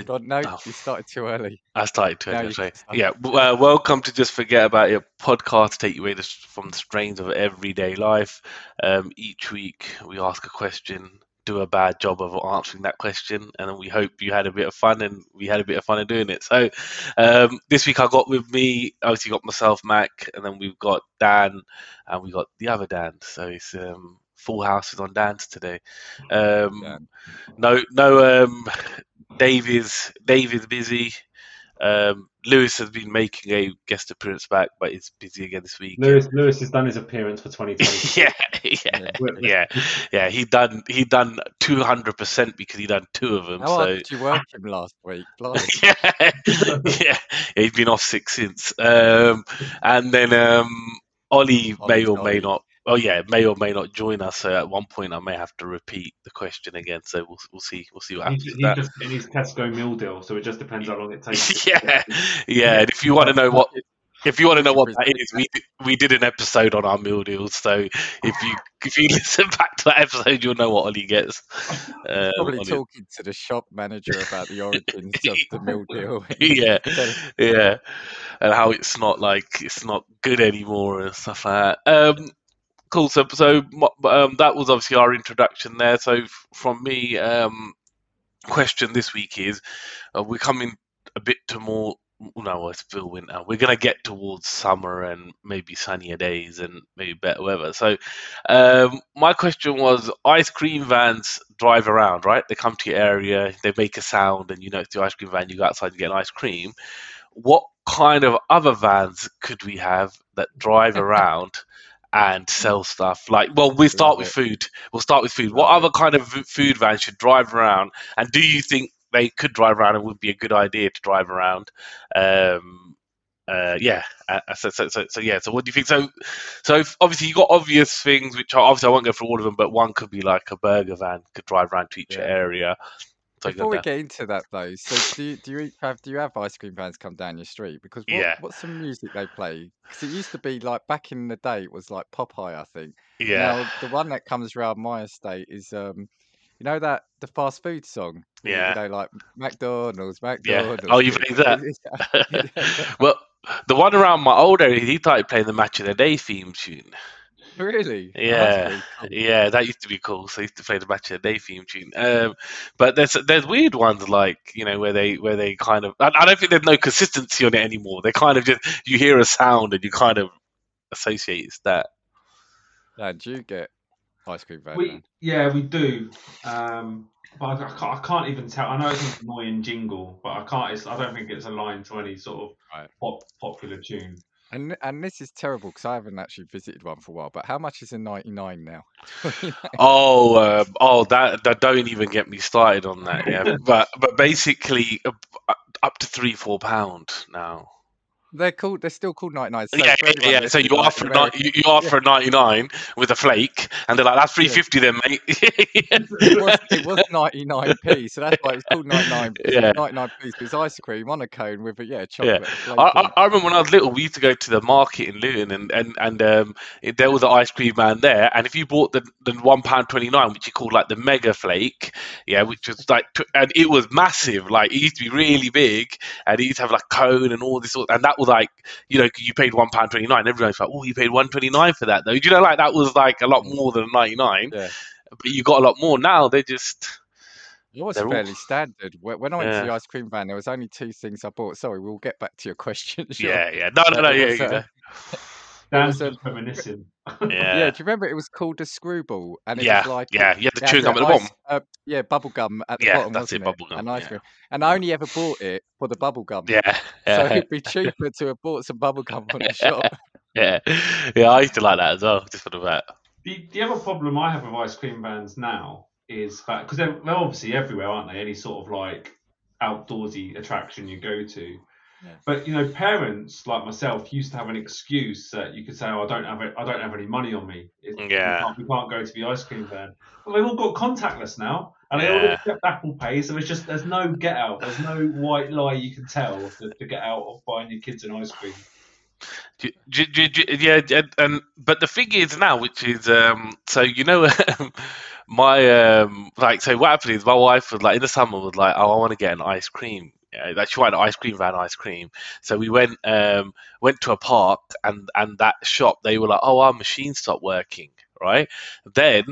to. God, no, Oh. you started too early. I started too sorry. Yeah, uh, welcome to Just Forget About Your podcast to take you away from the strains of everyday life. Um, each week we ask a question, do a bad job of answering that question, and then we hope you had a bit of fun and we had a bit of fun in doing it. So um, this week I got with me, obviously got myself, Mak, and then we've got Dan, and we got the other Dan. So it's um, full house is on Dan's today. Um, Dan. no, no. Um, Dave is Dave is busy. Um, Lewis has been making a guest appearance back, but he's busy again this week. Lewis Lewis has done his appearance for 2020. yeah, yeah, yeah, yeah. He done he done two hundred percent because he done two of them. How hard so did you work him last week? Blimey. yeah, yeah, yeah. He's been off sick since. Um, and then um, Ollie may Ollie's or may not. Oh yeah, it may or may not join us. So at one point, I may have to repeat the question again. So we'll we'll see we'll see what He, happens. he with that. just in his Tesco meal deal, so it just depends how long it takes. yeah, yeah. And if you want to know what if you want to know what that is, we did- we did an episode on our meal deals. So if you if you listen back to that episode, you'll know what Ollie gets. Um, Probably on it. talking to the shop manager about the origins of the meal deal. yeah, Tell- yeah, and how it's not like it's not good anymore and stuff like that. Um, cool. So, so um, that was obviously our introduction there. So, from me, um, question this week is: uh, we're coming a bit to more. No, it's still winter. We're gonna get towards summer and maybe sunnier days and maybe better weather. So, um, my question was: ice cream vans drive around, right? They come to your area, they make a sound, and you know it's the ice cream van. You go outside and get an ice cream. What kind of other vans could we have that drive around and sell stuff? Like, well, we start with food. We'll start with food. What other kind of food van should drive around? And do you think they could drive around and would be a good idea to drive around? Um, uh, yeah. Uh, so, so, so, so, yeah. So, what do you think? So, so obviously you got obvious things, which are, obviously I won't go through all of them, but one could be like a burger van could drive around to each Yeah. area. Before we get into that though, so do you, do you have do you have ice cream vans come down your street? Because what, Yeah. what's some music they play? Because it used to be like back in the day, it was like Popeye, I think. yeah. Now the one that comes around my estate is um, you know that the fast food song. Yeah. You know, like McDonald's, McDonald's. Yeah. Oh, you that? that? well, the one around my old area, he started playing the Match of the Day theme tune. Really? Yeah. cool. Yeah, that used to be cool. So I used to play the Match of the Day theme tune. Um, but there's there's weird ones like you know where they where they kind of I, I don't think there's no consistency on it anymore. They kind of just you hear a sound and you kind of associate it's that. Dan, do you get ice cream van? We yeah we do, um, but I, I, can't, I can't even tell. I know it's an annoying jingle, but I can't. It's, I don't think it's aligned to any sort of Right. pop, popular tune. And and this is terrible because I haven't actually visited one for a while. But how much is a ninety nine now? Oh, um, oh, that that don't even get me started on that. Yeah, but but basically up to three four pound now. They're called. They're still called ninety nine. So yeah, yeah, yeah. So you offer in ni- you, you offer ninety nine with a flake, and they're like, "That's three fifty, then, mate." it was ninety nine p. So that's why it's called ninety nine. Yeah. ninety nine p. It's ice cream on a cone with a yeah Yeah, chocolate. flake I, I. I remember when I was little, we used to go to the market in Luton, and and and um, it, there was an ice cream man there. And if you bought the the one pound twenty nine, which you called like the mega flake, yeah, which was like, and it was massive. Like it used to be really big, and it used to have like cone and all this, sort- and that was like, you know, you paid one pound twenty nine. Everyone's like, oh, you paid one twenty nine for that, though. Do you know, like that was like a lot more than ninety nine, Yeah. but you got a lot more now. They just It was they're all- fairly standard. When I went Yeah. to the ice cream van, there was only two things I bought. Sorry, we'll get back to your question. sure. yeah, yeah, no, no, no, yeah, was, uh, yeah, Dan's was, just reminiscing. Yeah. yeah, do you remember it was called a screwball? And it yeah, was like yeah. You had the chewing gum at the ice- bottom. Uh, yeah, bubble gum at the Yeah, bottom, that's it, wasn't bubble gum, And ice yeah. cream. And I only ever bought it for the bubble gum. Yeah, So yeah. it'd be cheaper to have bought some bubble gum from the shop. yeah, yeah, I used to like that as well, just for the that. The, the other problem I have with ice cream vans now is that because they're, they're obviously everywhere, aren't they? Any sort of like outdoorsy attraction you go to. Yeah. But you know, parents like myself used to have an excuse that you could say, "Oh, I don't have it. I don't have any money on me. It- we can't- we can't go to the ice cream van." Well, they've all got contactless now, and they all Yeah. accept Apple Pay. So it's just there's no get out. There's no white lie you can tell to, to get out of buying your kids an ice cream. J- j- j- yeah, and, and but the thing is now, which is um, so you know, my um like so what happened is my wife was like in the summer was like oh I want to get an ice cream yeah, like she wanted an ice cream van ice cream. So we went um went to a park and and that shop they were like oh our machine stopped working right? Then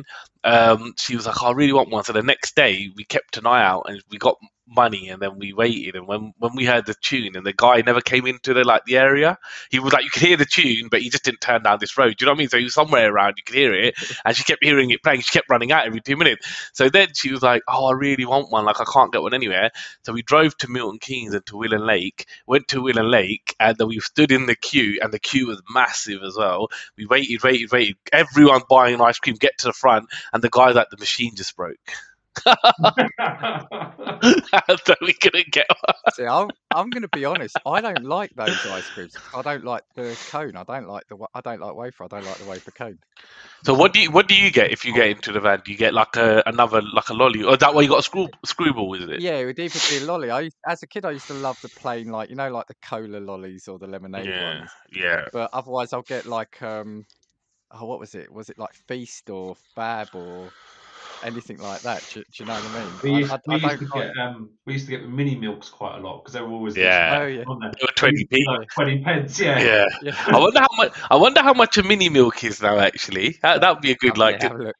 um she was like I really want one. So the next day we kept an eye out and we got money and then we waited and when when we heard the tune and the guy never came into the like the area he was like you could hear the tune but he just didn't turn down this road. Do you know what I mean? So he was somewhere around you could hear it and she kept hearing it playing. She kept running out every two minutes. So then she was like oh I really want one. Like I can't get one anywhere. So we drove to Milton Keynes and to Willen Lake went to Willen Lake and then we stood in the queue and the queue was massive as well. We waited waited waited. Everyone buying an ice cream get to the front and the guy like the machine just broke so we couldn't get. See, I'm I'm going to be honest. I don't like those ice creams. I don't like the cone. I don't like the. I don't like wafer. I don't like the wafer cone. So what do you what do you get if you get into the van? Do you get like a another like a lolly? Or that way you got a screw screwball, is it? Yeah, it would either be a lolly. I used, as a kid, I used to love the plain, like you know, like the cola lollies or the lemonade Yeah, ones. yeah. But otherwise, I'll get like um, oh, what was it? Was it like feast or fab or anything like that? Do, do you know what I mean? We used, I, we I, used to like. get um, we used to get the mini milks quite a lot because they were always Yeah. Oh yeah, there. Twenty p. Like twenty pence, yeah. Yeah. yeah. I wonder how much. I wonder how much a mini milk is now. Actually, that that would be a good yeah, like have a look.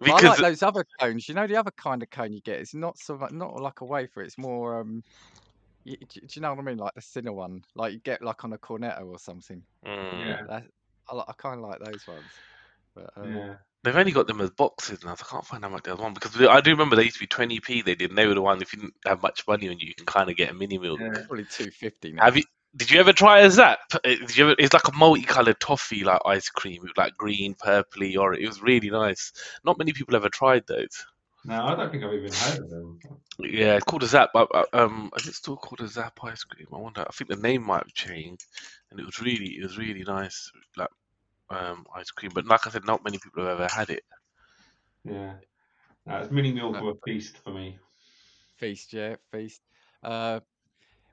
I because like those other cones. You know the other kind of cone you get. It's not so much, not like a wafer. It's more um. y- Do, do you know what I mean? Like the thinner one, like you get like on a cornetto or something. Mm. Yeah. That, I, I kind of like those ones. But um, yeah. They've only got them as boxes now. So I can't find how much there's one because I do remember they used to be twenty p. They did. And they were the one if you didn't have much money on you, you can kind of get a mini milk. Yeah. probably two fifty. Have you? Did you ever try a Zap? Uh, Did you ever, it's like a multicolored toffee like ice cream with like green, purpley, or it was really nice. Not many people ever tried those. No, I don't think I've even heard of them. Yeah, it's called a Zap. but, uh, Um, is it still called a Zap ice cream? I wonder. I think the name might have changed, and it was really, it was really nice, like um ice cream. But like I said, not many people have ever had it. Yeah. No, it's mini milk No. or a feast for me. Feast, yeah, feast. Uh,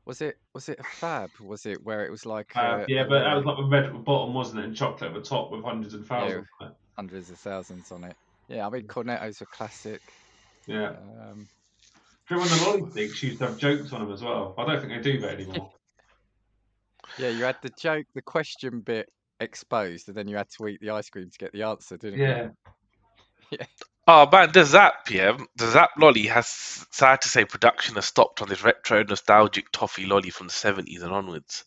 was it was it a fab? Was it where it was like Uh, uh, yeah, but that was like the red at the bottom, wasn't it? And chocolate at the top with hundreds and thousands. on it. hundreds of thousands on it? Yeah, I mean cornettos were classic. Yeah. Um, Do you remember when the lolly sticks used to have jokes on them as well? I don't think they do that anymore. yeah, you had the joke, the question bit exposed, and then you had to eat the ice cream to get the answer, didn't yeah. you? Yeah. Oh man, the Zap, yeah, the Zap lolly has sad to say production has stopped on this retro nostalgic toffee lolly from the seventies and onwards.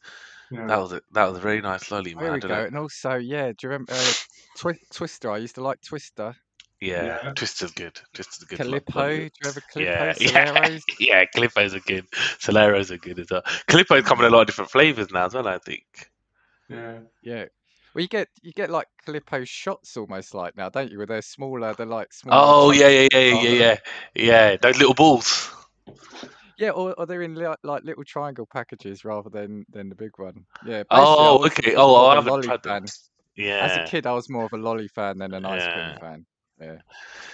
yeah. That was a that was a very nice lolly, man. There I we don't go. know. And also, yeah, do you remember uh, Twi- Twister? I used to like Twister. Yeah, Yeah. Twister's good. Twister's a good. lo- Calippo. Do you remember Calippo? Yeah, yeah, yeah. Calippos are good. Soleros are good as well. Calippo's come in a lot of different flavors now as well. I think. yeah. Yeah. Well, you get you get like Calippo shots almost like now, don't you? Where they're smaller, they're like smaller. Oh yeah, yeah, yeah, yeah, yeah, yeah. Those little balls. Yeah, or, or they're in li- like little triangle packages rather than than the big one. Yeah. Oh, okay. Oh, I a haven't lolly tried fan. As Yeah. a kid, I was more of a lolly fan than an ice cream fan. Yeah.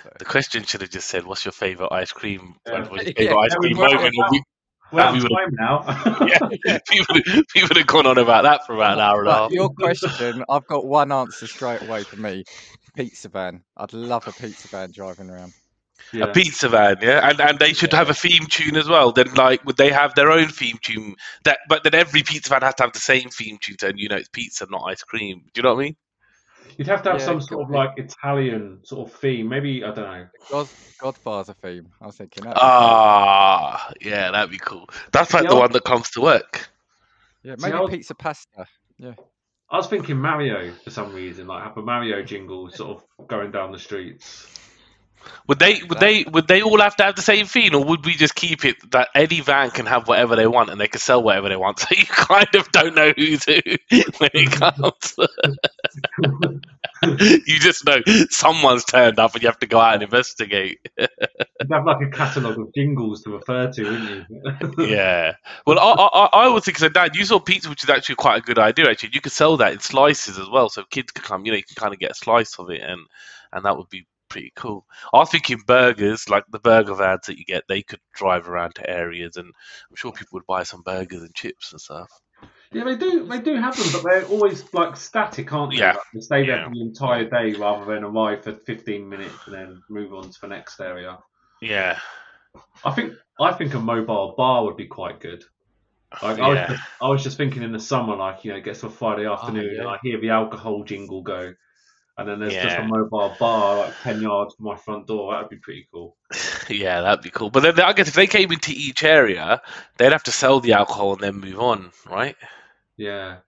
So, The question should have just said, "What's your favorite ice cream? Yeah. Yeah, favorite ice yeah, we cream moment?" It out. We- We're out we of would've- time now. yeah, people, people have gone on about that for about an hour and a half. your question, I've got one answer straight away for me. Pizza van. I'd love a pizza van driving around. yeah. A pizza van, yeah, and and they should Yeah. have a theme tune as well. Then, like, would they have their own theme tune? That, but then every pizza van has to have the same theme tune, and you know it's pizza, not ice cream. Do you know what I mean? You'd have to have Yeah, some sort of could be. like Italian sort of theme. Maybe I don't know. God, Godfather theme. I was thinking. that'd cool. Ah, yeah, that'd be cool. That's like Yeah, the I- one that comes to work. Yeah, See, maybe I was- pizza pasta. Yeah. I was thinking Mario for some reason, like have a Mario jingle sort of going down the streets. Would they would they would they all have to have the same theme, or would we just keep it that any van can have whatever they want and they can sell whatever they want? So you kind of don't know who's who when it comes. you just know someone's turned up and you have to go out and investigate. You'd have like a catalogue of jingles to refer to, wouldn't you? Yeah. Well, I, I, I- I would think so, Dad. You saw pizza, which is actually quite a good idea. Actually, you could sell that in slices as well, so kids could come. You know, you can kind of get a slice of it, and and that would be pretty cool. I was thinking burgers, like the burger vans that you get, they could drive around to areas, and I'm sure people would buy some burgers and chips and stuff. Yeah, they do. They do have them, but they're always like static, aren't they? Yeah. Like, they stay there Yeah. for the entire day rather than arrive for 15 minutes and then move on to the next area. Yeah. I think I think a mobile bar would be quite good. Like, I, was just, I was just thinking in the summer, like you know, it gets to a Friday oh, afternoon yeah. and I hear the alcohol jingle go, and then there's just a mobile bar like 10 yards from my front door. That'd be pretty cool. Yeah, that'd be cool. But then I guess if they came into each area, they'd have to sell the alcohol and then move on, right? Yeah,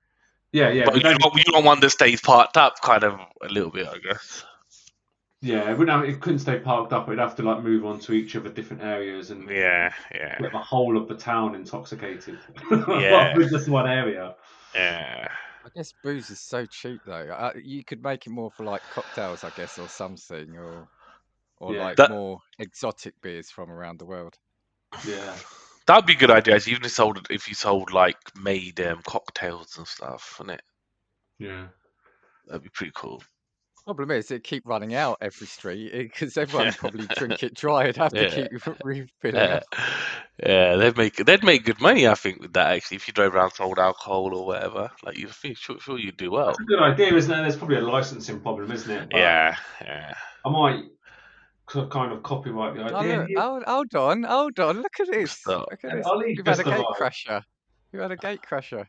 yeah, yeah. but you don't- you don't want that stays parked up, kind of a little bit, I guess. yeah, it, wouldn't have, it couldn't stay parked up. It'd have to like move on to each of the different areas and Yeah, yeah, get the whole of the town intoxicated. Yeah. Than just one area. yeah. I guess booze is so cheap though. Uh, you could make it more for like cocktails, I guess, or something, or or Yeah. like That- more exotic beers from around the world. Yeah. That'd be a good idea. Even if you sold, if you sold like made um, cocktails and stuff, wouldn't it? Yeah. That'd be pretty cool. Problem is, it keep running out every street eh, because everyone Yeah. probably drink it dry and have Yeah. to keep refilling Yeah, it. yeah, they'd make they'd make good money, I think, with that. Actually, if you drove around sold alcohol or whatever, like you think, sure, sure you'd do well. That's a good idea, isn't it? There's probably a licensing problem, isn't it? But Yeah, yeah. I might kind of copyright the Oh, idea. look, here. hold, hold on, hold on, look at this. So- Look at this. Ollie's You've had a just gate arrived. crasher. You had a gate crasher.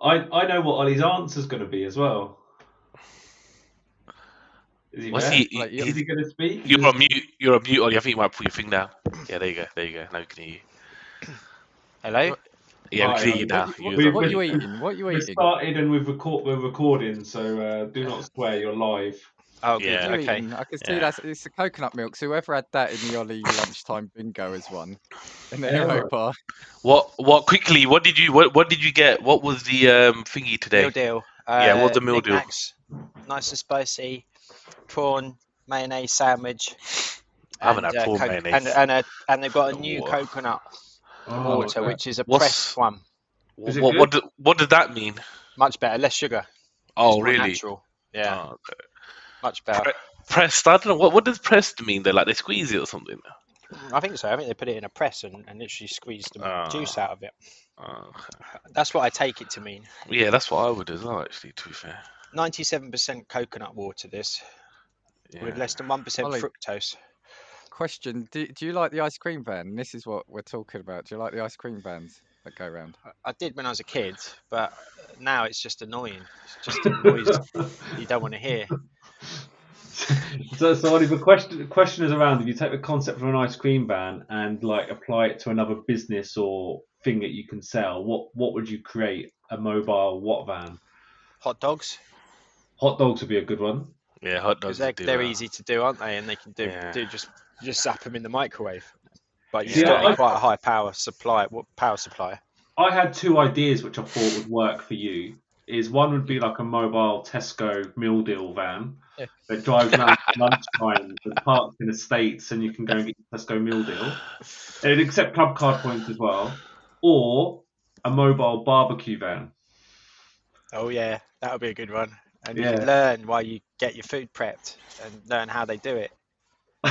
I I know what Ollie's answer's going to be as well. Is he What's there? he? Like, he- Is he going to speak? You're on mute. You're on mute. Ollie. I think you might put your thing down. Yeah, there you go. There you go. Now we can hear you. Hello? Yeah, we Right, can hear you um, now. What, You what, what are you mute. eating? What are you We eating? started and we've record we're recording, so uh, do not swear. You're live. Oh, good. Yeah. What Okay. eating? I can see Yeah. that's it's the coconut milk. So whoever had that in the Ollie lunchtime bingo has won. In the Yeah. aero bar. What? What? Quickly. What did you? What? What did you get? What was the um thingy today? Meal deal. Yeah, what's Uh, the meal deal? Nice and spicy. Prawn mayonnaise sandwich. I haven't and, had uh, prawn co- mayonnaise. And, and, a, and they've got a new Whoa. coconut Oh, water, okay. which is a What's- pressed one. What? good? What? Did, what did that mean? Much better, less sugar. Oh, It's more really? Natural. Yeah, Oh, okay. much better. Pressed. I don't know. What? What does pressed mean? They like they squeeze it or something. I think so. I think they put it in a press and, and literally squeeze the Ah. juice out of it. Oh, That's what I take it to mean. yeah, that's what I would as well. Actually, to be fair. 97% coconut water, this, Yeah. with less than 1% Ollie. fructose. Question: do, do you like the ice cream van? This is what we're talking about. Do you like the ice cream vans that go around? I did when I was a kid, but now it's just annoying. It's just a noise you don't want to hear. so, so Ollie, the question the question is around if you take the concept of an ice cream van and like apply it to another business or thing that you can sell, what what would you create? A mobile what van? Hot dogs, Hot dogs would be a good one. Yeah, hot dogs. they're, do they're that. easy to do, aren't they? And they can do Yeah. do just just zap them in the microwave. But you Yeah, got I- quite a high power supply. What power supply? I had two ideas which I thought would work for you. Is one would be like a mobile Tesco meal deal van Yeah. that drives around at lunchtime and parks in the states, and you can go and get your Tesco meal deal. And it'd accept club card points as well, or a mobile barbecue van. Oh yeah, that would be a good one. And Yeah. can learn while you get your food prepped and learn how they do it.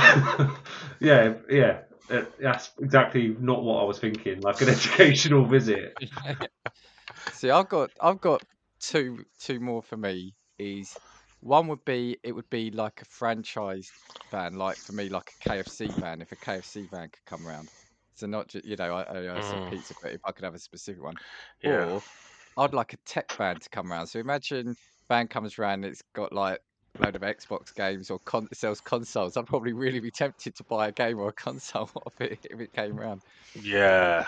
yeah, yeah, uh, that's exactly not what I was thinking. Like an educational visit. See, I've got I've got two two more for me. Is one would be it would be like a franchise van, like for me, like a KFC van. If a KFC van could come around, so not just you know I, I, I said Mm. pizza, but if I could have a specific one, Yeah. or I'd like a tech van to come around. So imagine van comes around, it's got like a load of Xbox games or con- sells consoles. I'd probably really be tempted to buy a game or a console of it if it came around. Yeah.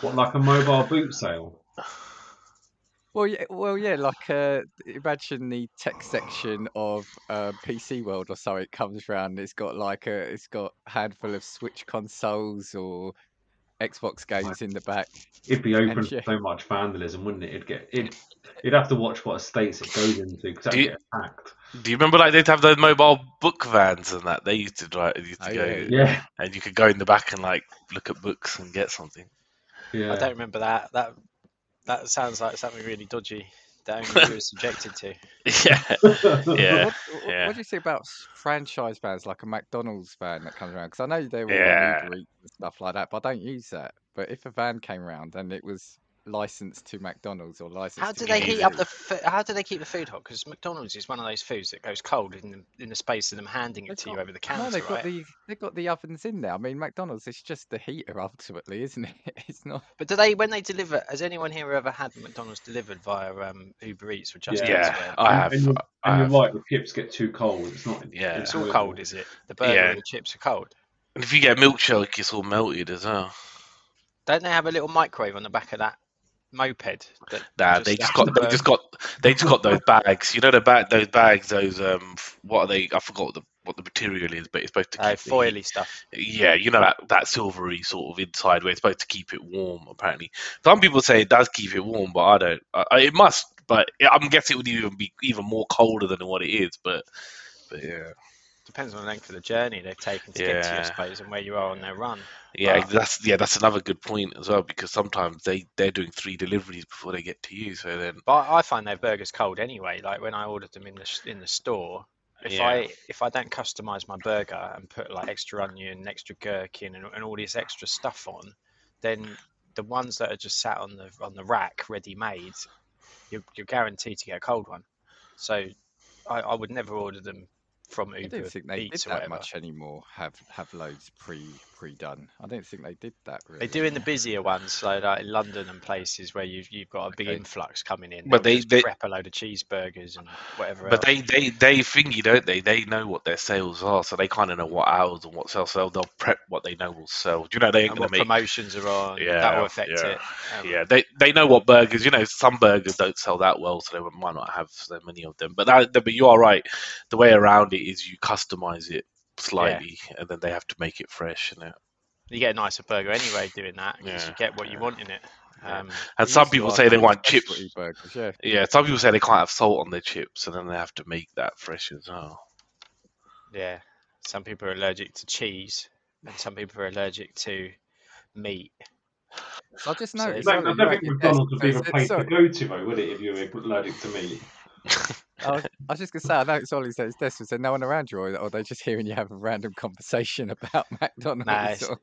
What, like a mobile boot sale? Well, yeah, well, yeah. Like, uh, imagine the tech section of uh, PC World or so. It comes around. It's got like a, it's got a handful of Switch consoles or Xbox games in the back. It'd be open And for yeah. so much vandalism, wouldn't it? It'd get it. You'd have to watch what estates it goes into because that'd Do get attacked. Do you remember like they'd have those mobile book vans and that they used to drive, used to Oh, go, yeah, Yeah, and you could go in the back and like look at books and get something. yeah. I don't remember that. That that sounds like something really dodgy. That only you were subjected to. yeah, yeah. What, what, yeah. what do you think about franchise vans like a McDonald's van that comes around? Because I know they were Yeah. Uber Eats and stuff like that, but I don't use that. But if a van came around and it was licensed to McDonald's or licensed How to do they heat up the? Fo- how do they keep the food hot? Because McDonald's is one of those foods that goes cold in the, in the space of them handing it They've to you got- over the No, counter, they've got the they've got the ovens in there. I mean, McDonald's it's just the heater ultimately, isn't it? It's not. But do they, when they deliver, has anyone here ever had McDonald's delivered via um, Uber Eats or Just Eat? Yeah, Where I have. And, you're, I and have. you're right, the chips get too cold. It's not. Yeah. It's all cold, is it? The burger Yeah. and the chips are cold. And if you get milkshake, it's all melted as well. Don't they have a little microwave on the back of that moped? That Nah, they just got the they just got they just got those bags. You know the bag those bags, those um what are they? I forgot what the what the material is, but it's supposed to uh, keep the foily stuff. Yeah, you know that that silvery sort of inside where it's supposed to keep it warm. Apparently, some people say it does keep it warm, but I don't. I, I- it must, but I'm guessing it would even be even more colder than what it is. But but yeah, Depends on the length of the journey they've taken to get to you, I suppose, and where you are on their run. yeah, But- that's yeah, that's another good point as well because sometimes they they're doing three deliveries before they get to you. So then But I I find their burgers cold anyway. Like when I ordered them in the in the store, if Yeah. I if I don't customize my burger and put like extra onion, extra gherkin, and, and all this extra stuff on, then the ones that are just sat on the on the rack ready made, you're, you're guaranteed to get a cold one. So I, I would never order them from I don't think they did Eats or that much anymore. Have have loads pre pre done. I don't think they did that really. They do in the busier ones, so like in London and places where you've you've got a big Okay. influx coming in. But they'll they- just they- prep a load of cheeseburgers and whatever. But else. they, they, they thingy, don't they? They know what their sales are, so they kind of know what hours and what sells. So they'll prep what they know will sell. Do you know they ain't and gonna what make? promotions are on. Yeah, that will affect yeah, it. Um, Yeah, they they know what burgers. You know, some burgers don't sell that well, so they might not have so many of them. But that, but you are right. The way around it is you customize it slightly, and then they have to make it fresh. And, You get a nicer burger anyway doing that because Yeah, you get what you want in it. Yeah. Um, and some people say they want specialty chips. burgers. Yeah. Yeah, some people say they can't have salt on their chips, and then they have to make that fresh as well. yeah, some people are allergic to cheese, and some people are allergic to meat. So I just So noticed. it's I like something don't think McDonald's would be So- the place to go to, though, would it, if you were allergic to meat? I was, I was just gonna say, I noticed Ollie said his desk was there no one around you, or or are they just hearing you have a random conversation about McDonald's? it's- or-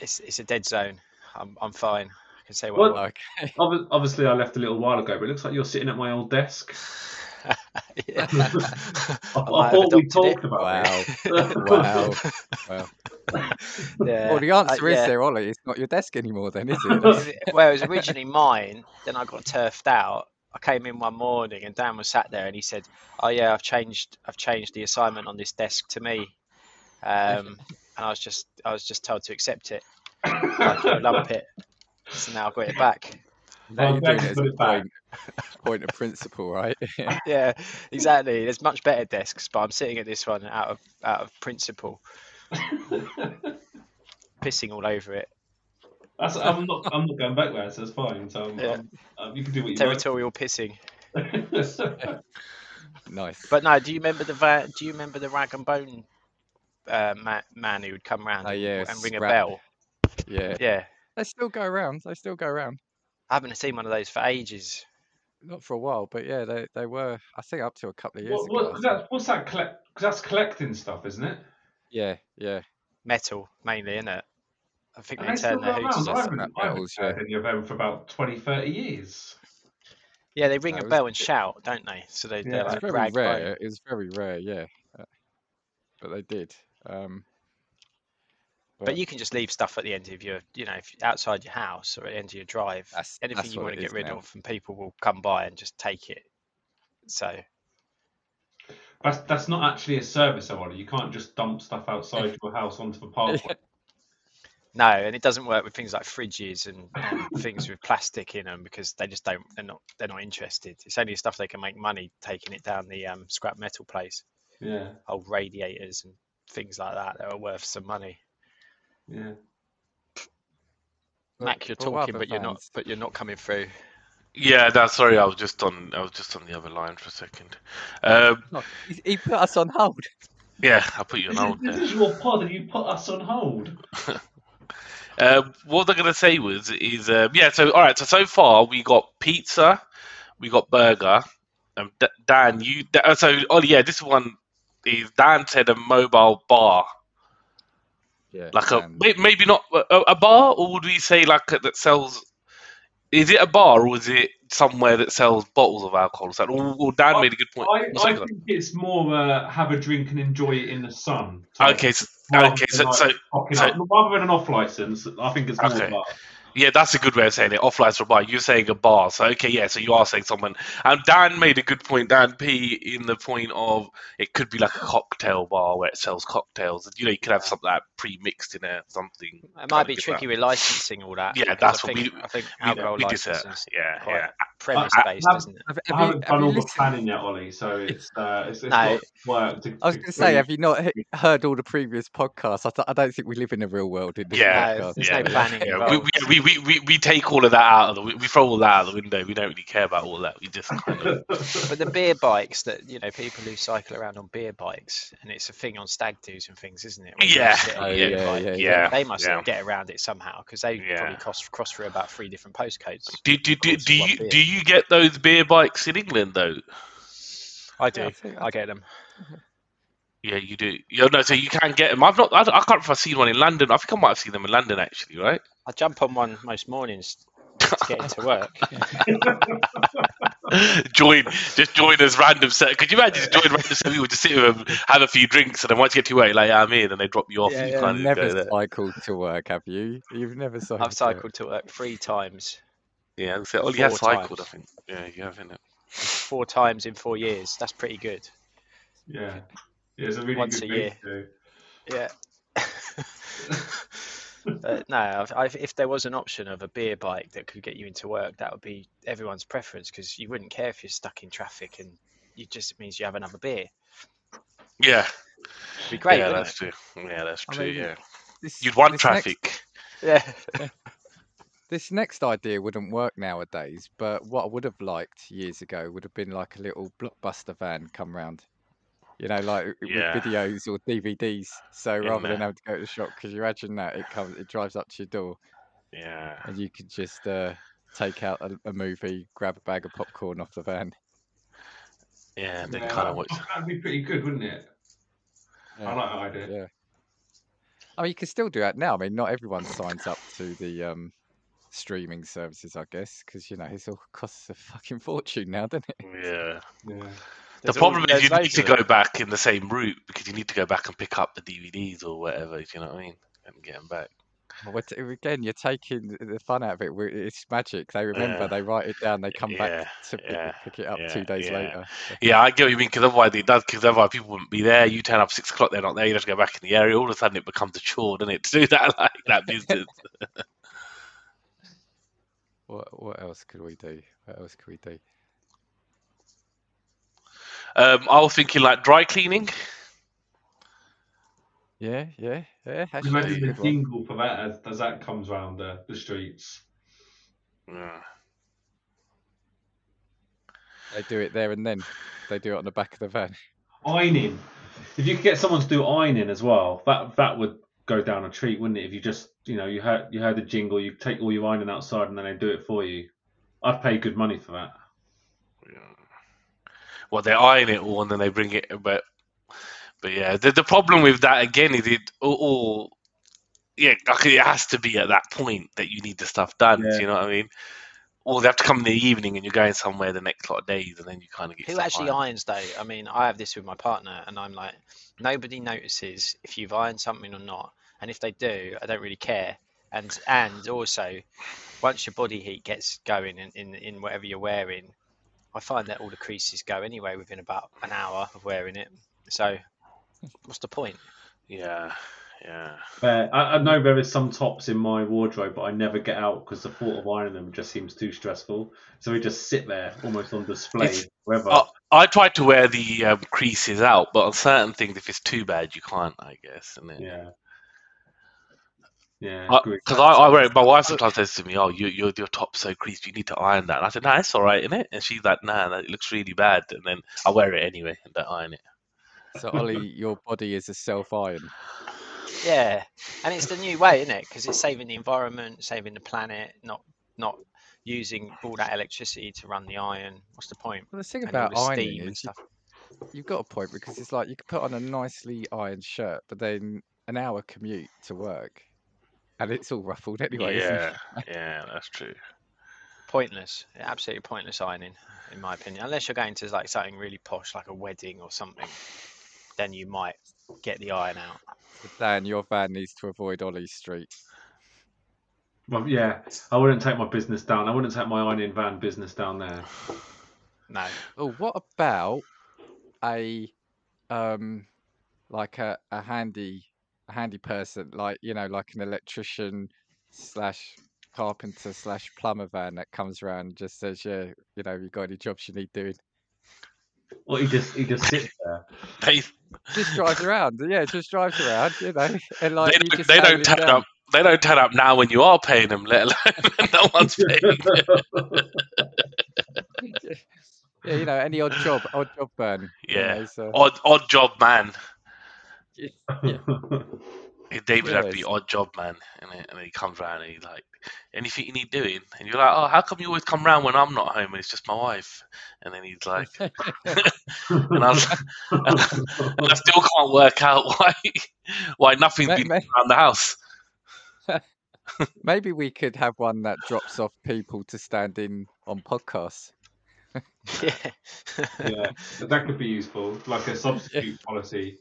It's it's a dead zone. I'm I'm fine. I can say what Well- I like. okay. Obviously, I left a little while ago, but it looks like you're sitting at my old desk. Yeah. I, I thought we adopted it. talked about Wow. it. Wow. Well, Yeah, well, the answer uh, is yeah. there, Ollie. It's not your desk anymore, then, is it? That's- well, it was originally mine. Then I got turfed out. I came in one morning and Dan was sat there and he said, "Oh yeah, I've changed. I've changed the assignment on this desk to me." Um, and I was just, I was just told to accept it, like you lump it. So now I've got it back. now I'm you're doing it as put a point, point of principle, right? Yeah, exactly. There's much better desks, but I'm sitting at this one out of out of principle, pissing all over it. That's, I'm not. I'm not going back there, so it's fine. So I'm, Yeah. I'm- um, you can do what you Territorial pissing. nice. But no, do you remember the va- do you remember the rag and bone uh, ma- man who would come round Oh, and, yeah, and ring a bell? yeah, Yeah, they still go around. They still go around. I haven't seen one of those for ages. Not for a while, but yeah, they they were. I think up to a couple of years what, ago. what, I 'cause think. that's, what's that? Collect? Because that's collecting stuff, isn't it? Yeah, yeah. Metal mainly, isn't it? I think And they they still turn their go hoots. around. are I scrap haven't, I haven't yeah. any of them for about 20, 30 years. Yeah, they ring No, a was- bell and shout, don't they? So they, Yeah, they're it's It's like very rare. bone. It was very rare, yeah. Uh, but they did. Um, But you can just leave stuff at the end of your, you know, if outside your house or at the end of your drive. That's- anything that's you want to get rid now. of, and people will come by and just take it. So That's that's not actually a service, though, Ollie. You can't just dump stuff outside your house onto the parkway. No, and it doesn't work with things like fridges and, and things with plastic in them because they just don't. They're not. They're not interested. It's only stuff they can make money taking it down the um, scrap metal place. Yeah, Old radiators and things like that that are worth some money. yeah. Mak, you're but talking, other but you're not. But you're not coming through. Yeah, no, sorry, I was just on. I was just on the other line for a second. Um, No, he, he put us on hold. yeah, I put you on This is, hold this there. is your pod, and you put us on hold. Um, what I'm gonna say was is um, yeah. So all right. So so far we got pizza, we got burger. Um, D- Dan, you uh, so oh yeah, this one is Dan said a mobile bar, Yeah. like a maybe not a, a bar, or would we say like a, that sells? Is it a bar or is it somewhere that sells bottles of alcohol? So, or, or Dan I- made a good point. I, I think it's more uh, have a drink and enjoy it in the sun. okay, so, rather okay, than, so, so so- rather than an off license, I think it's more Okay. About Yeah, that's a good way of saying it. Off license bar. You're saying a bar. So okay, yeah. So you are saying someone. And Dan made a good point. Dan P. In the point of it could be like a cocktail bar where it sells cocktails. You know, you could have something like pre-mixed in there, something. It might be tricky that. with licensing all that. Yeah, that's I what think, we- I think We, alcohol we did that. licenses Yeah, quite yeah. premise based, isn't it? Have, I have you, haven't have done all the planning yet, Ollie. So it's uh, it's, it's No. got work. I was going to say, have you not heard all the previous podcasts? I, th- I don't think we live in a real world in this Yeah, No, podcast. there's yeah, no planning Yeah, involved. we, we, we, we, we take all of that out of the we, we throw all that out of the window. We don't really care about all that. We just kind of But the beer bikes that you know, people who cycle around on beer bikes, and it's a thing on stag do's and things, isn't it? Yeah, sit on a Oh, beer yeah, bike, yeah, yeah. They must yeah. get around it somehow because they Yeah. probably cross cross through about three different postcodes. do, do, do, do you beer. do you get those beer bikes in England though? I do. I I get them. Yeah, you do. Yeah, no, so you can get them. I've not. I, I can't remember if I've seen one in London. I think I might have seen them in London actually, right? I jump on one most mornings to get into work. join, just join as random set. Could you imagine just join random set people, just sit with them, have a few drinks, and then once you get to work, like, yeah, I'm here, then they drop you off. Yeah, you yeah. kind You've of go never there. cycled to work, have you? You've never cycled. I've cycled to work three times, Yeah, and say, oh, you have Four cycled, I times. think. Yeah, you have, innit? four times in four years. That's pretty good. yeah, yeah, it's a really Once good a year. to do. Yeah. Uh, no, I've, I've, if there was an option of a beer bike that could get you into work, that would be everyone's preference because you wouldn't care if you're stuck in traffic and it just means you have another beer. Yeah, It'd be great, yeah, wouldn't that's true. Yeah, that's I true. mean, yeah, This, you'd want this next- traffic. Yeah. this next idea wouldn't work nowadays, but what I would have liked years ago would have been like a little blockbuster van come round. You know, like with videos or DVDs. So In rather than there. having to go to the shop, because you imagine that it comes, it drives up to your door, Yeah, and you could just uh, take out a, a movie, grab a bag of popcorn off the van. yeah, and then Yeah, kind of that- watch. That'd be pretty good, wouldn't it? Yeah. I like that idea. Yeah. I mean, you can still do that now. I mean, not everyone signs up to the um, streaming services, I guess, because you know it all costs a fucking fortune now, doesn't it? Yeah. Yeah. The There's all- problem is you need to go back in the same route because you need to go back and pick up the DVDs or whatever. Do you know what I mean? And get them back. Well, again, you're taking the fun out of it. It's magic. They remember. Yeah. They write it down. They come Yeah, back to pick, yeah, pick it up yeah, two days yeah. later. Yeah, I get what you mean because otherwise it does. Because otherwise people wouldn't be there. You turn up six o'clock, they're not there. You have to go back in the area. All of a sudden it becomes a chore, doesn't it, to do that like that business? What What else could we do? What else could we do? Um, I was thinking like dry cleaning. Yeah, yeah, yeah. Actually, that's a Imagine the good one. jingle for that as, as that comes round the, the streets. Yeah. They do it there and then. They do it on the back of the van. Ironing. If you could get someone to do ironing as well, that that would go down a treat, wouldn't it? If you just, you know, you heard you heard the jingle, you take all your ironing outside, and then they do it for you. I'd pay good money for that. Yeah. Well, they iron it all and then they bring it, but but yeah, the the problem with that again is it all, all yeah, it has to be at that point that you need the stuff done. do Yeah. You know what I mean? Or they have to come in the evening and you're going somewhere the next lot of days, and then you kind of get Who stuff actually ironed. irons though? I mean, I have this with my partner, and I'm like, nobody notices if you've ironed something or not, and if they do, I don't really care. And and also, once your body heat gets going in, in, in whatever you're wearing, I find that all the creases go anyway within about an hour of wearing it. So, what's the point? Yeah, yeah. Fair. I, I know there is some tops in my wardrobe, but I never get out because the thought of ironing them just seems too stressful. So we just sit there, almost on display, It's- wherever. I, I try to wear the um, creases out, but on certain things, if it's too bad, you can't. I guess, and then yeah. Yeah. agree. because I, I wear it. My wife sometimes says to me, "Oh, you, your your top's so creased, you need to iron that." And I said, "No, it's all right, isn't it?" And she's like, "Nah, that- it looks really bad." And then I wear it anyway and don't iron it. So, Ollie, your body is a self iron. Yeah, and it's the new way, isn't it? Because it's saving the environment, saving the planet, not not using all that electricity to run the iron. What's the point? Well, the thing And about ironing steam and is you, stuff. you've got a point because it's like you can put on a nicely ironed shirt, but then an hour commute to work, and it's all ruffled anyway. isn't it? Yeah, yeah, that's true. Pointless. Absolutely pointless ironing, in my opinion. Unless you're going to like something really posh, like a wedding or something, then you might get the iron out. But Dan, your van needs to avoid Ollie Street. Well, yeah, I wouldn't take my business down. I wouldn't take my ironing van business down there. No. Oh, what about a um like a, a handy a handy person, like you know, like an electrician slash carpenter slash plumber van that comes around and just says, Yeah, you know, you got any jobs you need doing. Well, he just he just sits there. They Just drives around, yeah, just drives around, you know, and like they you don't, just they don't turn down. up. They don't turn up now when you are paying them, let alone when no one's paying. yeah, you know, any odd job, odd job burn. you Yeah. know, so Odd, odd job man. Yeah. David Yeah, had to be it's- odd job man, and then, and he comes round and he's like, anything you need doing, and you're like, oh, how come you always come round when I'm not home and it's just my wife? And then he's like, and I, was, and I still can't work out why why nothing's Ma- been ma- around the house. Maybe we could have one that drops off people to stand in on podcasts. Yeah. yeah, that could be useful, like a substitute policy.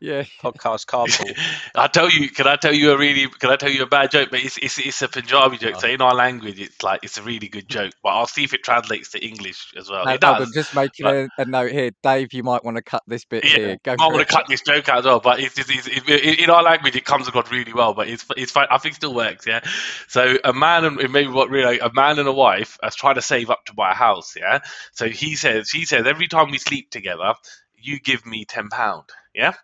Yeah. Podcast carpool. I tell you, can I tell you a really, can I tell you a bad joke? But it's it's, it's a Punjabi joke. Oh. So in our language, it's like it's a really good joke. But I'll see if it translates to English as well. No, it does. just making but- a, note here. Dave, you might want to cut this bit Yeah, here. Go I want it. to cut this joke out as well, but it's, it's, it's, it, it- in our language it comes across really well. But it's it's fine. I think it still works. Yeah. So a man and maybe what really a man and a wife are trying to save up to buy a house. Yeah. So he says she says every time we sleep together, you give me ten pound. Yeah.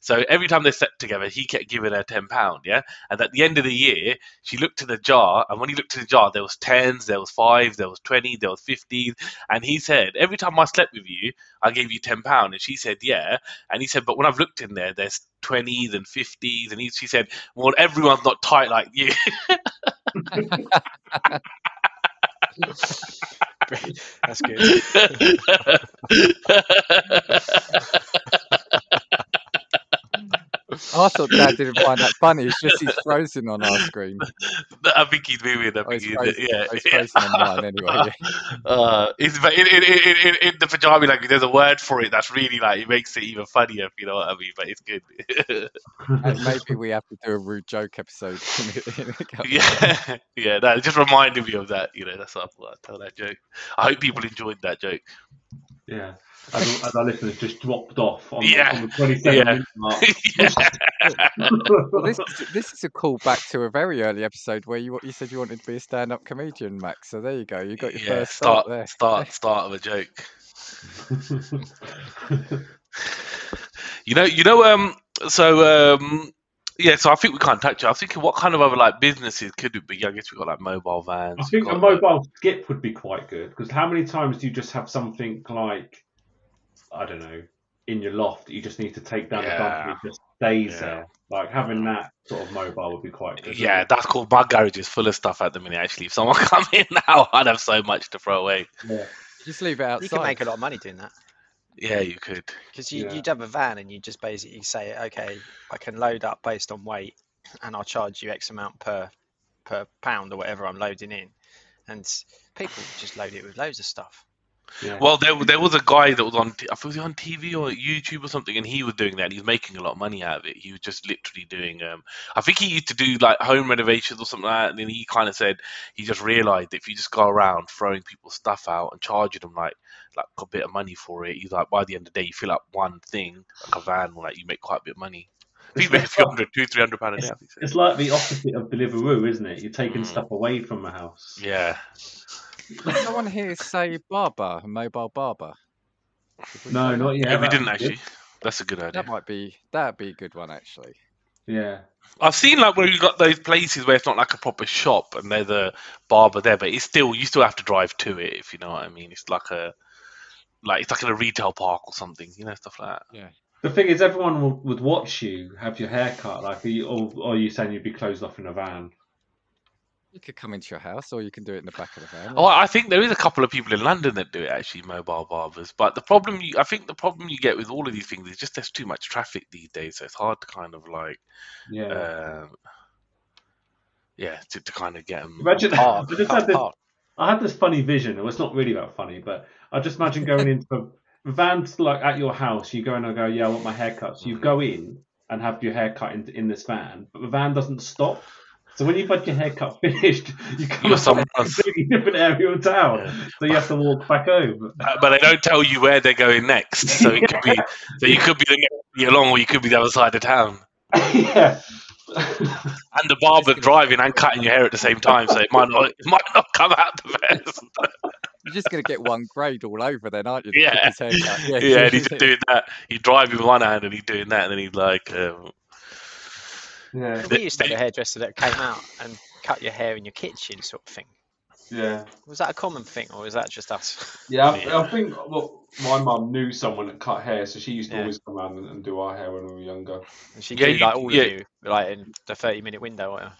So every time they slept together, he kept giving her ten pound, yeah. And at the end of the year, she looked to the jar, and when he looked to the jar, there was tens, there was five, there was twenty, there was fifteen, and he said, every time I slept with you, I gave you ten pound, and she said, yeah. And he said, but when I've looked in there, there's twenties and fifties, and he, she said, well, everyone's not tight like you. That's good. I thought Dad didn't find that funny. It's just he's frozen on our screen. I think he's moving. I Oh, think he's he's, frozen. yeah. Oh, he's frozen on mine anyway. Yeah. Uh, it's but in, in, in, in, the Punjabi language, there's a word for it that's really like it makes it even funnier. If you know what I mean, but it's good. And maybe we have to do a rude joke episode. in in a yeah, yeah. That just reminded me of that. You know, that's why I thought I'd tell that joke. I hope people enjoyed that joke. Yeah, as, as our listeners just dropped off on, Yeah. on the 27 Yeah. mark. yeah. Well, this is, this is a call back to a very early episode where you you said you wanted to be a stand-up comedian, Max. So there you go. You got your yeah. first start, Start, there. start, start of a joke. You know, you know. Um. So, um. Yeah. So I think we can't touch it. I was thinking, what kind of other like businesses could it be? I guess we got like mobile vans. I think a got, like- mobile skip would be quite good because how many times do you just have something like, I don't know, in your loft that you just need to take down the dump and Yeah. it just stays Yeah. there? Like having that sort of mobile would be quite good. Yeah, that's cool. My garage is full of stuff at the minute. Actually, if someone come in now, I'd have so much to throw away. yeah. Just leave it outside. You can make a lot of money doing that Yeah, you could. because you, Yeah. you'd have a van and you just basically say, okay, I can load up based on weight, and I'll charge you X amount per per pound or whatever I'm loading in, and people just load it with loads of stuff. Yeah. Well, there there was a guy that was on. I think was on TV or YouTube or something, and he was doing that. and He was making a lot of money out of it. He was just literally doing. Um, I think he used to do like home renovations or something like that. And then he kind of said he just realized if you just go around throwing people's stuff out and charging them like like a bit of money for it, he's like by the end of the day you fill up one thing like a van, like you make quite a bit of money. I think a few hundred, two, three hundred pound a day. I think so. It's like the opposite of Deliveroo, isn't it? You're taking Mm. stuff away from the house. Yeah. Did someone here say barber, mobile barber? No, say not yet. Yeah, we didn't would be good. actually. That's a good idea. That might be that'd be a good one actually. Yeah. I've seen like where you got those places where it's not like a proper shop and there's a barber there, but it's still you still have to drive to it if you know what I mean. It's like a like it's like in a retail park or something, you know, stuff like that. Yeah. The thing is, everyone would, would watch you have your hair cut. Like, are you, or, or are you saying you'd be closed off in a van? You could come into your house, or you can do it in the back of the van. Oh, I think there is a couple of people in London that do it actually, mobile barbers. But the problem, you, I think, the problem you get with all of these things is just there's too much traffic these days. So it's hard to kind of like, Yeah. um, yeah, to, to kind of get them. Imagine Park, I just had this. I had this funny vision. It was not really that funny, but I just imagine going into a van, like at your house. You go in and go, yeah, I want my haircut. So you go in and have your haircut in, in this van, but the van doesn't stop. So when you've had your haircut finished, you come You're out somewhere a else. completely different area of town. Yeah. So you have to walk back home. Uh, but they don't tell you where they're going next. So it could be, so you could be the next along, or you could be the other side of town. yeah. And the barber driving and cutting your hair at the same time, so it might not, it might not come out the best. You're just gonna get one grade all over, then, aren't you? the Yeah. Yeah, and he's doing that. He's driving with one hand and he's doing that, and then he's like, um, yeah. We used to have a hairdresser that came out and cut your hair in your kitchen, sort of thing. Yeah. Was that a common thing, or was that just us? Yeah, I, Yeah. I think well, my mum knew someone that cut hair, so she used to Yeah. always come around and, and do our hair when we were younger. And she Yeah, do you- like all yeah. of you, like in the thirty-minute window. Or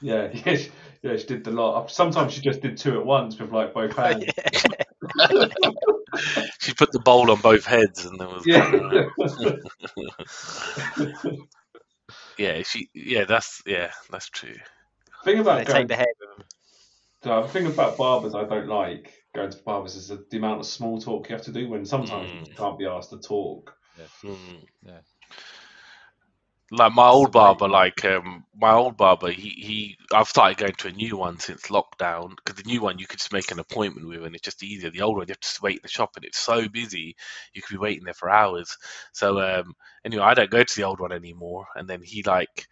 Yeah, yeah, she, yeah, she did the lot. Sometimes she just did two at once with like both hands. she put the bowl on both heads, and there was, Yeah. Yeah, she, yeah, that's, yeah, that's true. thing they about take going, the hair with the thing about barbers I don't like going to barbers is the, the amount of small talk you have to do when sometimes you Mm. just can't be asked to talk. Mm. Yeah. Like my old barber, like um, my old barber, he, he I've started going to a new one since lockdown because the new one you could just make an appointment with and it's just easier. The old one you have to wait in the shop and it's so busy you could be waiting there for hours. So um, anyway, I don't go to the old one anymore. And then he like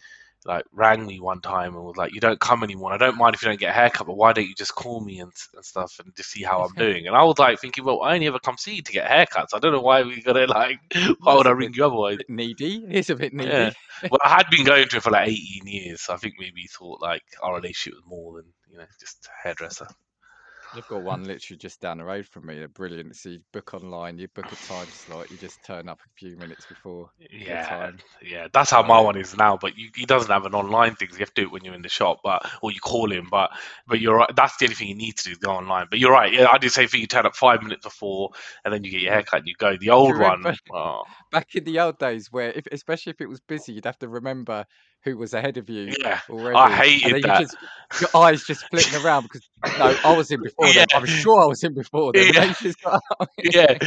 like rang me one time and was like, "You don't come anymore. I don't mind if you don't get a haircut, but why don't you just call me and, and stuff and just see how I'm doing?" And I was like thinking, "Well, I only ever come see you to get haircuts. I don't know why we gotta like. Why would I ring you otherwise?" bit needy. He's a bit needy. Yeah. well, I had been going to it for like 18 years, so I think maybe he thought like our relationship was more than you know just hairdresser. You've got one literally just down the road from me. They're brilliant. So you book online, you book a time slot, you just turn up a few minutes before. Yeah, time. yeah, that's how my one is now. But you, he doesn't have an online thing. So you have to do it when you're in the shop, but or you call him. But but you're right. That's the only thing you need to do is go online. But you're right. Yeah, I do say thing. You turn up five minutes before, and then you get your mm. haircut. and You go. The old one. Oh, Back in the old days, where if, especially if it was busy, you'd have to remember who was ahead of you yeah, already. I hated then you that. Just, your eyes just flitting around because no, I was in before them. I'm sure I was in before them. Yeah. then you just got- yeah.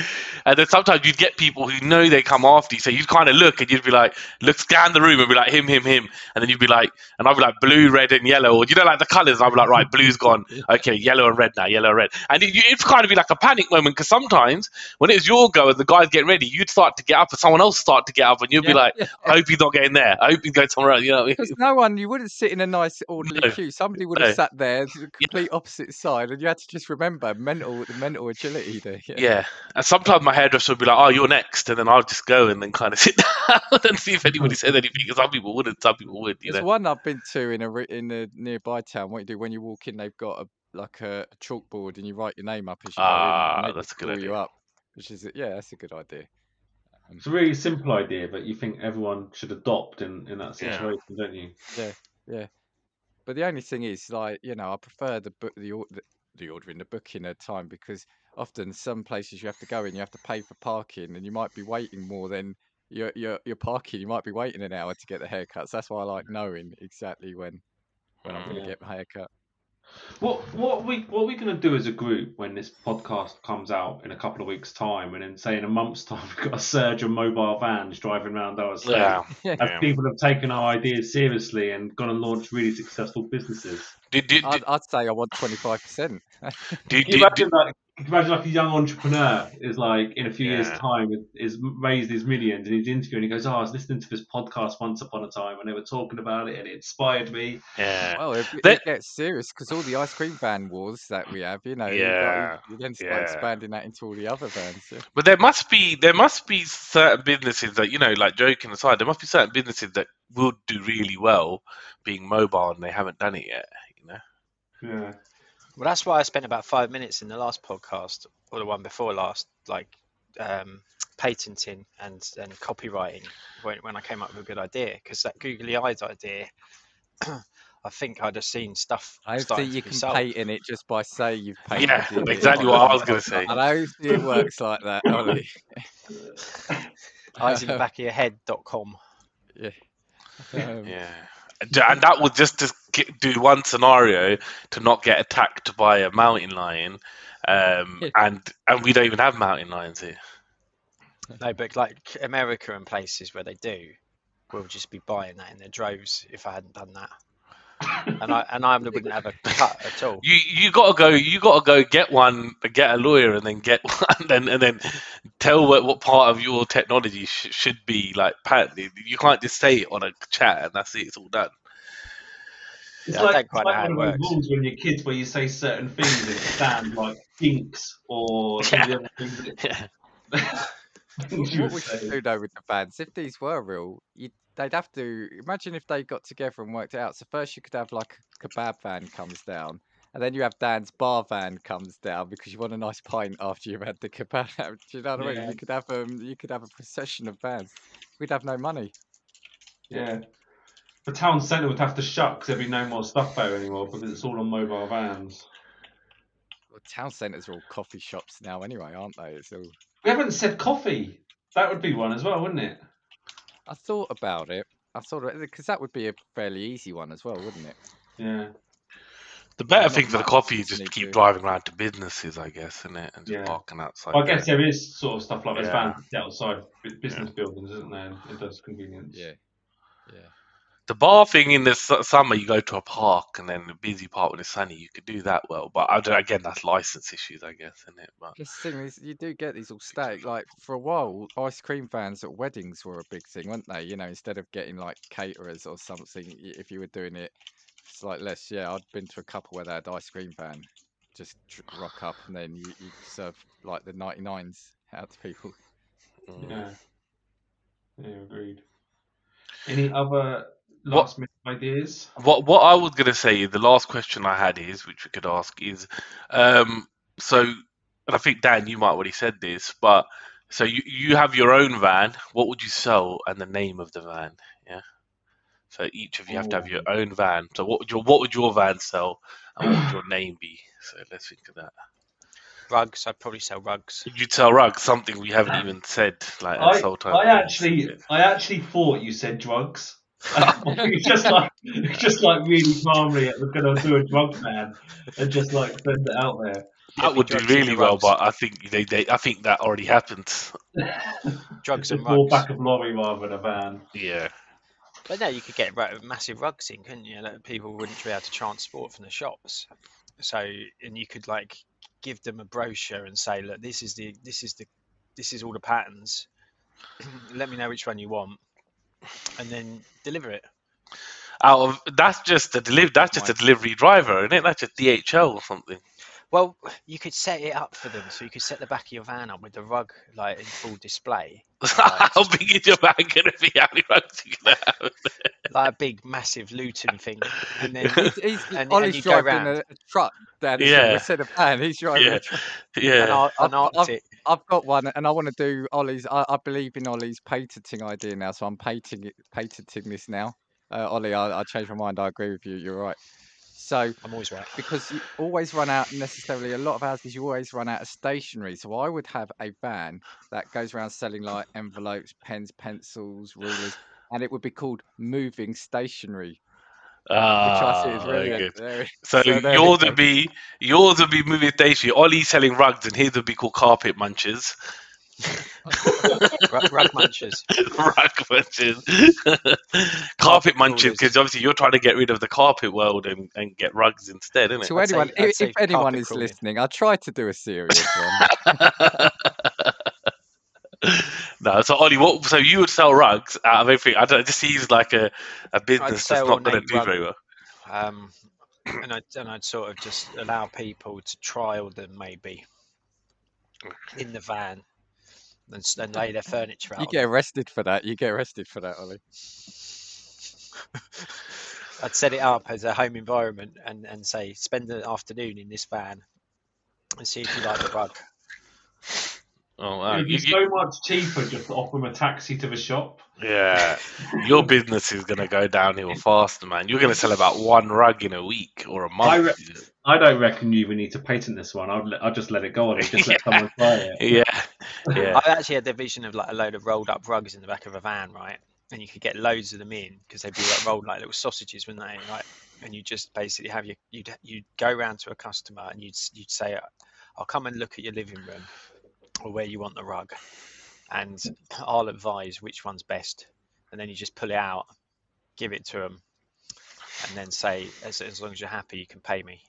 And then sometimes you'd get people who know they come after you, so you'd kind of look and you'd be like, look, scan the room and be like, him, him, him. And then you'd be like, and I'd be like, blue, red, and yellow. Or, you know, like the colors. I'd be like, right, blue's gone. Okay, yellow and red now, yellow and red. And it, would kind of be like a panic moment because sometimes when it's your go and the guy's getting ready, you'd start to get up and someone else start to get up and you'd be like, yeah. I hope he's not getting there. I hope he's going somewhere else. You know what I mean? Because no one, you wouldn't sit in a nice orderly No. queue. Somebody would have No. sat there, the complete opposite side, and you had to just remember mental, the mental agility there. Yeah. Yeah. And sometimes my hairdresser would be like, oh, you're next. And then I'll just go and then kind of sit down and see if anybody says anything. 'Cause Some people wouldn't, some people would, you There's know. one I've been to in a in a nearby town. What you do when you walk in, they've got a like a, a chalkboard, and you write your name up as you go in, Ah, that's a good idea. you up. Which is yeah, that's a good idea. It's a really simple idea, but you think everyone should adopt in, in that Yeah. situation, don't you? Yeah, yeah. But the only thing is, like you know, I prefer the book, the, the the ordering, the booking at time because often some places you have to go in, you have to pay for parking, and you might be waiting more than your your your parking. You might be waiting an hour to get the haircuts. That's why I like knowing exactly when when I'm going Yeah. to get my haircut. What what we what are we going to do as a group when this podcast comes out in a couple of weeks' time, and then say in a month's time we've got a surge of mobile vans driving around our state, Yeah. as Yeah. people have taken our ideas seriously and gone and launched really successful businesses. Did, did, I'd, I'd say I want twenty five percent. did, Can you did, imagine like can you imagine like a young entrepreneur is like in a few years' time is raised his millions and he's interviewing he goes, Oh, I was listening to this podcast once upon a time and they were talking about it and it inspired me. yeah. Well, it, That- it gets serious because all the ice cream van wars that we have, you know, you've got- Yeah, you then start yeah. expanding that into all the other vans. yeah. But there must be there must be certain businesses that you know, like joking aside, there must be certain businesses that will do really well being mobile and they haven't done it yet. You know. Yeah. Well, that's why I spent about five minutes in the last podcast or the one before last, like um, patenting and, and copyrighting when, when I came up with a good idea. Because that googly eyes idea, I I think I'd have seen stuff. I don't think you can sold. paint in it just by saying you've painted Yeah, it. exactly what I was gonna say. I don't think it works like that, Ollie. Eyes in the back of your head.com. Yeah. Um, Yeah, and and that would just just get, do one scenario to not get attacked by a mountain lion, um, and and we don't even have mountain lions here. No, but like America and places where they do, we'll just be buying that in their droves if I hadn't done that. And I and I wouldn't have a cut at all. You you gotta go. You gotta go get one, get a lawyer, and then get one, and, and then tell what, what part of your technology sh- should be like patented. You can't just say it on a chat and that's it. It's all done. It's Yeah, I like, don't it's quite like know how one it of those works. rules when you're kids where you say certain things that stand like dinks or some of the other things that- Yeah. things you What we should do though with the vans, if these were real, you they'd have to imagine if they got together and worked it out. So first you could have like a kebab van comes down, and then you have Dan's bar van comes down because you want a nice pint after you've had the kebab. Do you know what I mean? You could have um, you could have a procession of vans. We'd have no money. Yeah. The town centre would have to shut because there'd be no more stuff there anymore because it's all on mobile vans. Well, town centres are all coffee shops now anyway, aren't they? It's all. We haven't said coffee. That would be one as well, wouldn't it? I thought about it. I thought because that would be a fairly easy one as well, wouldn't it? Yeah. The better thing for the coffee is just need keep to- driving around to businesses, I guess, isn't it? And just Yeah. parking outside. I there. guess there is sort of stuff like there's Yeah. vans outside bu- business buildings, isn't there? It does convenience. Yeah. Yeah. The bar thing in the summer, you go to a park and then a busy park when it's sunny, you could do that well. But I don't, again, that's license issues, I guess, isn't it? But This thing is, you do get these all static. Like for a while, ice cream vans at weddings were a big thing, weren't they? You know, instead of getting like caterers or something, if you were doing it, it's like less. Yeah, I'd been to a couple where they had ice cream van, just rock up and then you, you serve like the 99s out to people. mm. Yeah. Yeah, agreed. Any other last minute ideas? what what I was gonna say, the last question I had is, which we could ask is, um, so, and I think Dan, you might already said this, but so you you have your own van. What would you sell and the name of the van? Yeah. So each of you have to have your own van. So what would your what would your van sell, and what would your name be? So let's think of that. Rugs, I'd probably sell rugs. You'd sell rugs, something we haven't even said. Like I, this whole time. I actually, I actually thought you said drugs. it's just like, it's just like really calmly, we're gonna do a drug ban and just like send it out there. that would do really well, rugs. but I think they, they I think that already happened. Drugs Just and more rugs. back of lorry rather than a van. Yeah. But no, you could get ru- massive rugs in, couldn't you? That people wouldn't be able to transport from the shops. So, and you could like give them a brochure and say, look, this is the, this is the, this is all the patterns. Let me know which one you want, and then deliver it. Out of that's just a deliver that's just a delivery driver, isn't it? That's just DHL or something. Well, you could set it up for them, so you could set the back of your van up with the rug like in full display, How big is your van gonna be? How many rugs you gonna have? like a big, massive Luton thing, and then He's, he's, And- Ollie's and you driving a, round. a truck down his Yeah. instead of van. He's driving Yeah. a truck. an, Yeah. Ar- an I've- I've- Arctic. I've got one, and I want to do Ollie's. I, I believe in Ollie's patenting idea now, so I'm patenting it, patenting this now. Uh, Ollie, I, I changed my mind. I agree with you. You're right. So I'm always right. because you always run out necessarily a lot of houses you always run out of stationery so i would have a van that goes around selling like envelopes pens pencils rulers and it would be called moving stationery Ah, i see is very really good. very- So, so there yours you would be yours would be movie station. Ollie's selling rugs, and his would be called carpet munchers. Rug, rug munchers. Rug munchers. carpet munchers, because obviously you're trying to get rid of the carpet world and, and get rugs instead, isn't it? to I'd say- anyone I'd if, if anyone is crawling. listening i try to do a serious one no, so Ollie, what? So you would sell rugs out of everything? I don't. It just seems like a, a business that's not going to do rug- very well. um, and I'd, and I'd sort of just allow people to trial them maybe in the van and, s- and lay their furniture out. you get arrested for that you get arrested for that ollie I'd set it up as a home environment and, and say spend the afternoon in this van and see if you like the rug. Oh, wow. It'd be You- you- so much cheaper just to offer them a taxi to the shop. yeah, your business is gonna go downhill faster, man. You're gonna sell about one rug in a week or a month. I re- I don't reckon you even need to patent this one. I'll, I'd just let it go on and just let someone try it. yeah, yeah, I actually had the vision of like a load of rolled up rugs in the back of a van, right? And you could get loads of them in because they'd be like rolled like little sausages, wouldn't they? Right? And you just basically have your you'd you'd go round to a customer and you'd you'd say, "I'll come and look at your living room or where you want the rug, and I'll advise which one's best." And then you just pull it out, give it to them, and then say, "As as long as you're happy, you can pay me.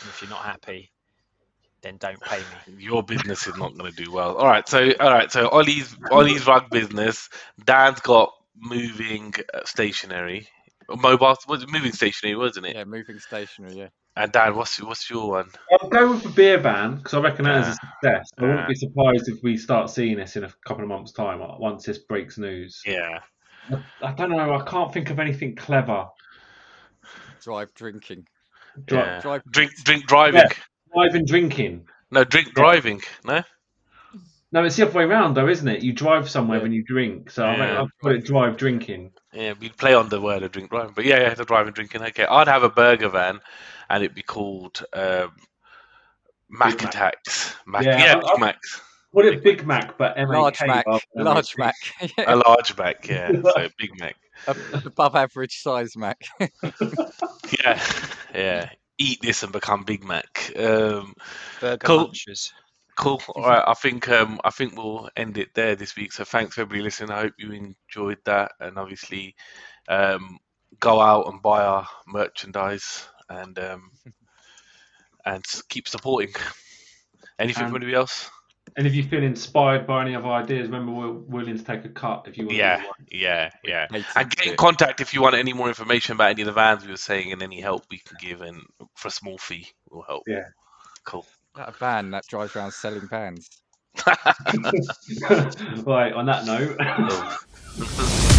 And if you're not happy, then don't pay me." your business is not gonna do well. All right, so all right, so Ollie's Ollie's rug business. Dan's got moving uh, stationery, mobile was moving stationery, wasn't it? Yeah, moving stationery. Yeah. And Dan, what's what's your one? I'll go with the beer ban because I reckon that is a Ah. success. I Ah. wouldn't be surprised if we start seeing this in a couple of months' time uh, once this breaks news. Yeah, I don't know. I can't think of anything clever. Drive drinking. Dri- yeah. Drive. Drink drink driving. Yeah. Driving drinking. No, drink driving. No. No, it's the other way around though, isn't it? You drive somewhere Yeah. when you drink. So I Yeah. reckon I'll put it drive drinking. Yeah, we play on the word of drink driving, but yeah, yeah, the driving drinking. Okay, I'd have a burger van, and it'd be called um, Mac Big Mac. Attacks. Mac, Yeah, yeah, I- Big Macs. Put it Big Mac, but M A Large Mac. Large Mac. A large Mac, yeah, so Big Mac. above average size Mac. Yeah, yeah. Eat this and become Big Mac. Um, Burger Cool. munchers. cool. All right, I think um, I think we'll end it there this week. So thanks for everybody listening. I hope you enjoyed that, and obviously, um, go out and buy our merchandise and um, and keep supporting. Anything Um, from anybody else? And if you feel inspired by any other ideas, remember we're willing to take a cut if you want. Yeah, To yeah, yeah. Hated And get in contact if you want any more information about any of the vans we were saying and any help we can give, and for a small fee, will help. Yeah. Cool. That van that drives around selling vans. right. On that note. Cool.